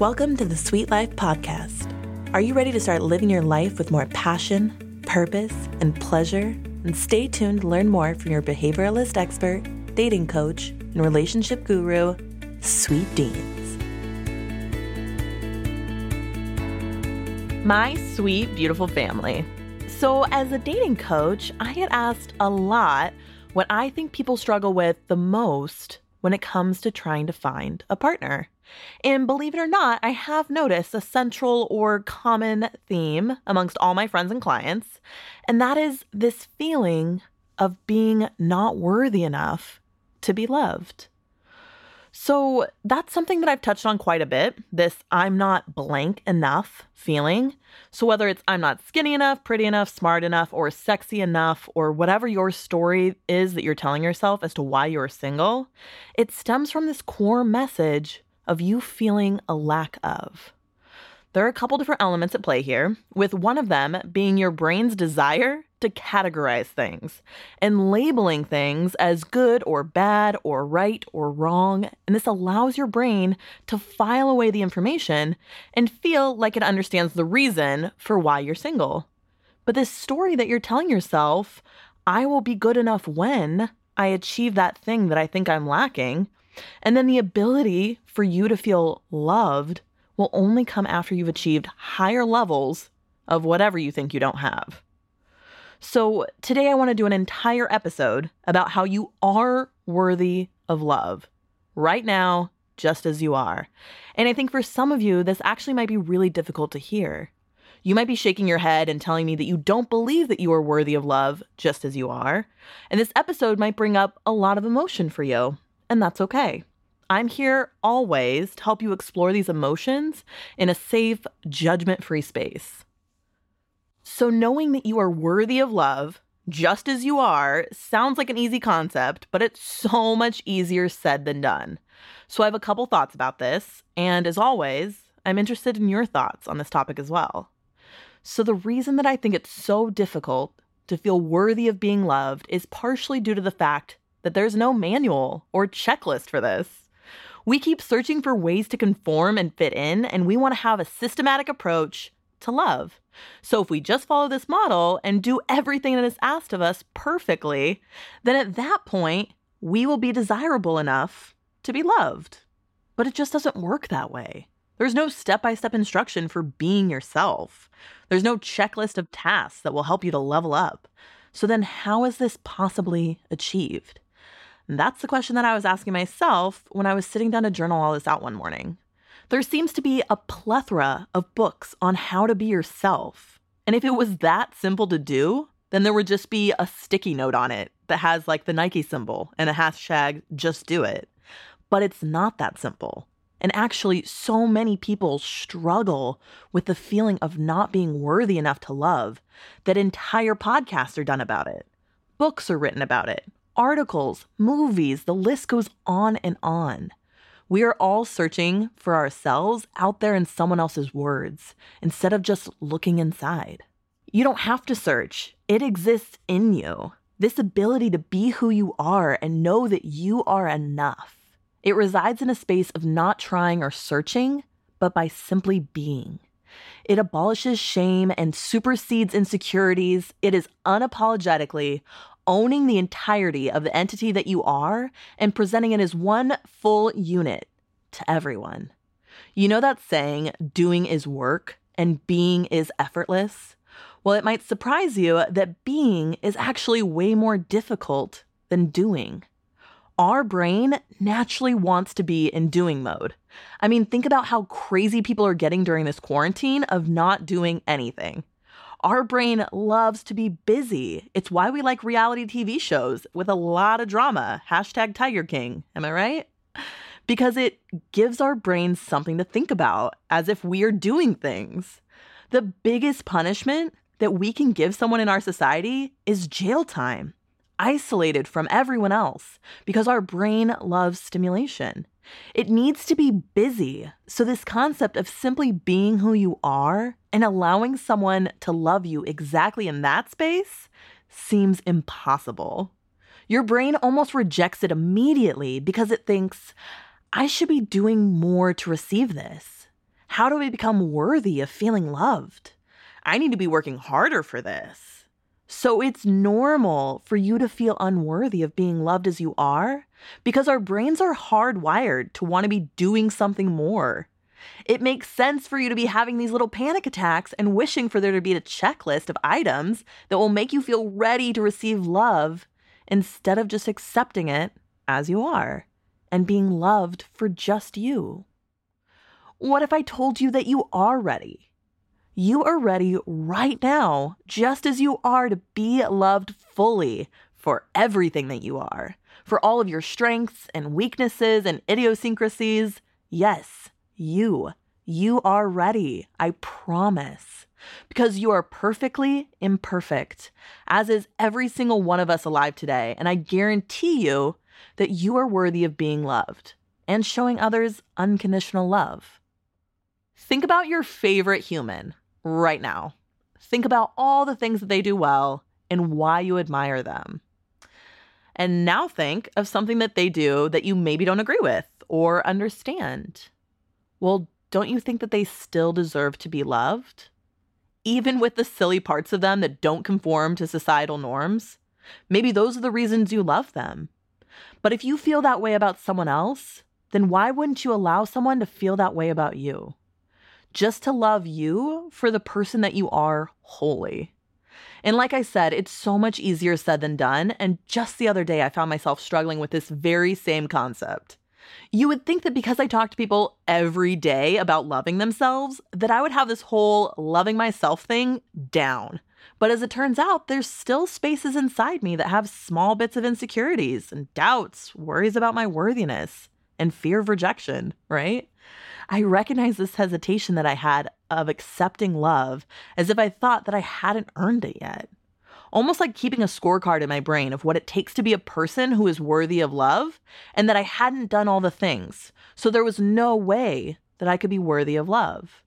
Welcome to the Sweet Life Podcast. Are you ready to start living your life with more passion, purpose, and pleasure? And stay tuned to learn more from your behavioralist expert, dating coach, and relationship guru, Sweet Deens. My sweet, beautiful family. So, as a dating coach, I get asked a lot what I think people struggle with the most when it comes to trying to find a partner. And believe it or not, I have noticed a central or common theme amongst all my friends and clients, and that is this feeling of being not worthy enough to be loved. So that's something that I've touched on quite a bit this I'm not blank enough feeling. So whether it's I'm not skinny enough, pretty enough, smart enough, or sexy enough, or whatever your story is that you're telling yourself as to why you're single, it stems from this core message of you feeling a lack of. There are a couple different elements at play here, with one of them being your brain's desire to categorize things and labeling things as good or bad or right or wrong. And this allows your brain to file away the information and feel like it understands the reason for why you're single. But this story that you're telling yourself, I will be good enough when I achieve that thing that I think I'm lacking, and then the ability for you to feel loved will only come after you've achieved higher levels of whatever you think you don't have. So, today I want to do an entire episode about how you are worthy of love right now, just as you are. And I think for some of you, this actually might be really difficult to hear. You might be shaking your head and telling me that you don't believe that you are worthy of love just as you are. And this episode might bring up a lot of emotion for you and that's okay. I'm here always to help you explore these emotions in a safe, judgment free space. So, knowing that you are worthy of love, just as you are, sounds like an easy concept, but it's so much easier said than done. So, I have a couple thoughts about this, and as always, I'm interested in your thoughts on this topic as well. So, the reason that I think it's so difficult to feel worthy of being loved is partially due to the fact that there's no manual or checklist for this. We keep searching for ways to conform and fit in, and we want to have a systematic approach to love. So if we just follow this model and do everything that is asked of us perfectly, then at that point, we will be desirable enough to be loved. But it just doesn't work that way. There's no step by step instruction for being yourself. There's no checklist of tasks that will help you to level up. So then, how is this possibly achieved? And that's the question that I was asking myself when I was sitting down to journal all this out one morning. There seems to be a plethora of books on how to be yourself. And if it was that simple to do, then there would just be a sticky note on it that has like the Nike symbol and a hashtag just do it. But it's not that simple. And actually, so many people struggle with the feeling of not being worthy enough to love that entire podcasts are done about it. Books are written about it articles, movies, the list goes on and on. We are all searching for ourselves out there in someone else's words instead of just looking inside. You don't have to search, it exists in you. This ability to be who you are and know that you are enough. It resides in a space of not trying or searching, but by simply being. It abolishes shame and supersedes insecurities. It is unapologetically owning the entirety of the entity that you are and presenting it as one full unit to everyone. You know that saying, doing is work and being is effortless? Well, it might surprise you that being is actually way more difficult than doing. Our brain naturally wants to be in doing mode. I mean, think about how crazy people are getting during this quarantine of not doing anything. Our brain loves to be busy. It's why we like reality TV shows with a lot of drama. Hashtag Tiger King. Am I right? Because it gives our brains something to think about as if we are doing things. The biggest punishment that we can give someone in our society is jail time, isolated from everyone else, because our brain loves stimulation. It needs to be busy. So, this concept of simply being who you are and allowing someone to love you exactly in that space seems impossible. Your brain almost rejects it immediately because it thinks, I should be doing more to receive this. How do I become worthy of feeling loved? I need to be working harder for this. So it's normal for you to feel unworthy of being loved as you are because our brains are hardwired to want to be doing something more. It makes sense for you to be having these little panic attacks and wishing for there to be a checklist of items that will make you feel ready to receive love instead of just accepting it as you are and being loved for just you. What if I told you that you are ready? You are ready right now, just as you are, to be loved fully for everything that you are, for all of your strengths and weaknesses and idiosyncrasies. Yes, you. You are ready. I promise. Because you are perfectly imperfect, as is every single one of us alive today. And I guarantee you that you are worthy of being loved and showing others unconditional love. Think about your favorite human right now. Think about all the things that they do well and why you admire them. And now think of something that they do that you maybe don't agree with or understand. Well, don't you think that they still deserve to be loved? Even with the silly parts of them that don't conform to societal norms? Maybe those are the reasons you love them. But if you feel that way about someone else, then why wouldn't you allow someone to feel that way about you? Just to love you for the person that you are wholly. And like I said, it's so much easier said than done. And just the other day, I found myself struggling with this very same concept. You would think that because I talk to people every day about loving themselves, that I would have this whole loving myself thing down. But as it turns out, there's still spaces inside me that have small bits of insecurities and doubts, worries about my worthiness, and fear of rejection, right? I recognize this hesitation that I had of accepting love as if I thought that I hadn't earned it yet. Almost like keeping a scorecard in my brain of what it takes to be a person who is worthy of love, and that I hadn't done all the things. So there was no way that I could be worthy of love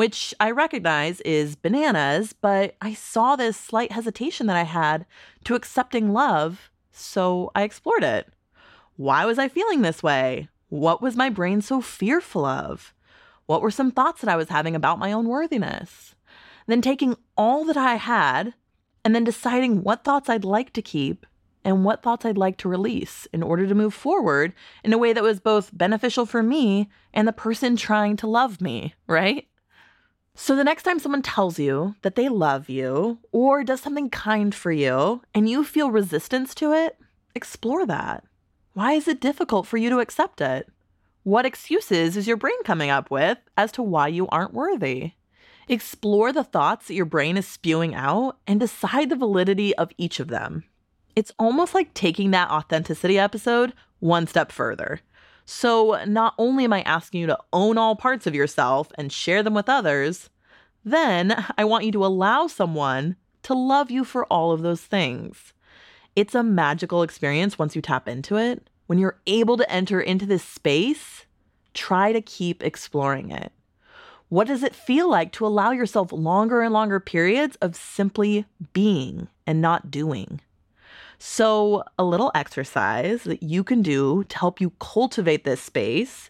which I recognize is bananas, but I saw this slight hesitation that I had to accepting love, so I explored it. Why was I feeling this way? What was my brain so fearful of? What were some thoughts that I was having about my own worthiness? Then taking all that I had and then deciding what thoughts I'd like to keep and what thoughts I'd like to release in order to move forward in a way that was both beneficial for me and the person trying to love me, right? So, the next time someone tells you that they love you or does something kind for you and you feel resistance to it, explore that. Why is it difficult for you to accept it? What excuses is your brain coming up with as to why you aren't worthy? Explore the thoughts that your brain is spewing out and decide the validity of each of them. It's almost like taking that authenticity episode one step further. So, not only am I asking you to own all parts of yourself and share them with others, then I want you to allow someone to love you for all of those things. It's a magical experience once you tap into it. When you're able to enter into this space, try to keep exploring it. What does it feel like to allow yourself longer and longer periods of simply being and not doing? So, a little exercise that you can do to help you cultivate this space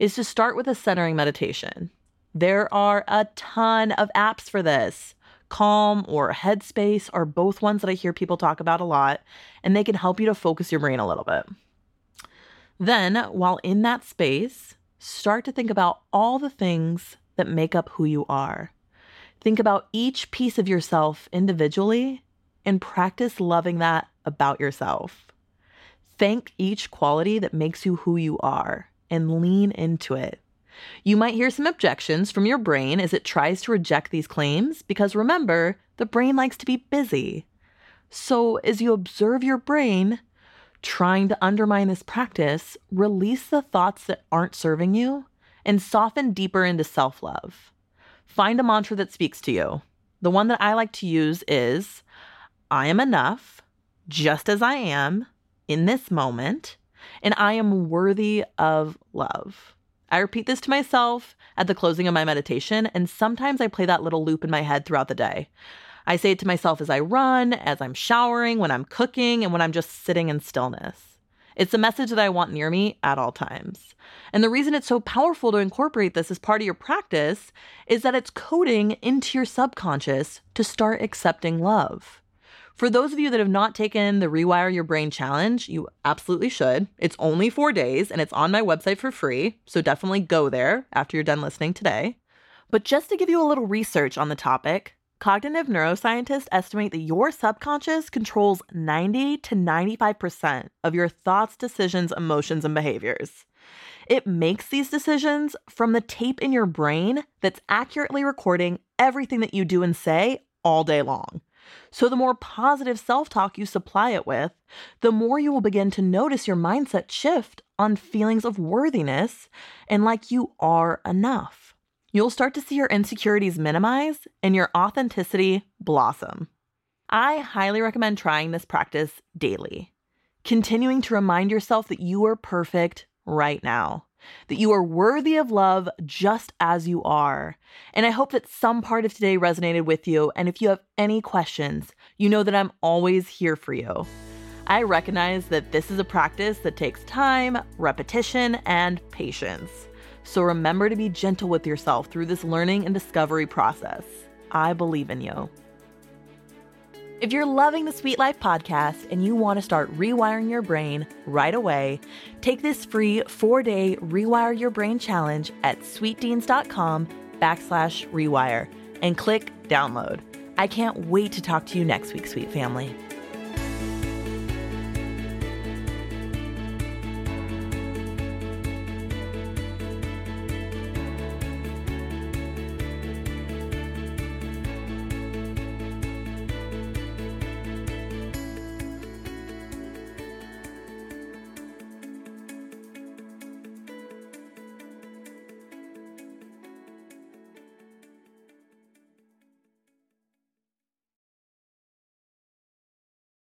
is to start with a centering meditation. There are a ton of apps for this. Calm or Headspace are both ones that I hear people talk about a lot, and they can help you to focus your brain a little bit. Then, while in that space, start to think about all the things that make up who you are. Think about each piece of yourself individually and practice loving that about yourself. Thank each quality that makes you who you are and lean into it. You might hear some objections from your brain as it tries to reject these claims because remember, the brain likes to be busy. So, as you observe your brain trying to undermine this practice, release the thoughts that aren't serving you and soften deeper into self love. Find a mantra that speaks to you. The one that I like to use is I am enough just as I am in this moment, and I am worthy of love. I repeat this to myself at the closing of my meditation, and sometimes I play that little loop in my head throughout the day. I say it to myself as I run, as I'm showering, when I'm cooking, and when I'm just sitting in stillness. It's a message that I want near me at all times. And the reason it's so powerful to incorporate this as part of your practice is that it's coding into your subconscious to start accepting love. For those of you that have not taken the Rewire Your Brain challenge, you absolutely should. It's only four days and it's on my website for free, so definitely go there after you're done listening today. But just to give you a little research on the topic, cognitive neuroscientists estimate that your subconscious controls 90 to 95% of your thoughts, decisions, emotions, and behaviors. It makes these decisions from the tape in your brain that's accurately recording everything that you do and say all day long. So, the more positive self talk you supply it with, the more you will begin to notice your mindset shift on feelings of worthiness and like you are enough. You'll start to see your insecurities minimize and your authenticity blossom. I highly recommend trying this practice daily, continuing to remind yourself that you are perfect right now that you are worthy of love just as you are. And I hope that some part of today resonated with you. And if you have any questions, you know that I'm always here for you. I recognize that this is a practice that takes time, repetition, and patience. So remember to be gentle with yourself through this learning and discovery process. I believe in you. If you're loving the Sweet Life podcast and you want to start rewiring your brain right away, take this free four day Rewire Your Brain challenge at sweetdeens.com backslash rewire and click download. I can't wait to talk to you next week, sweet family.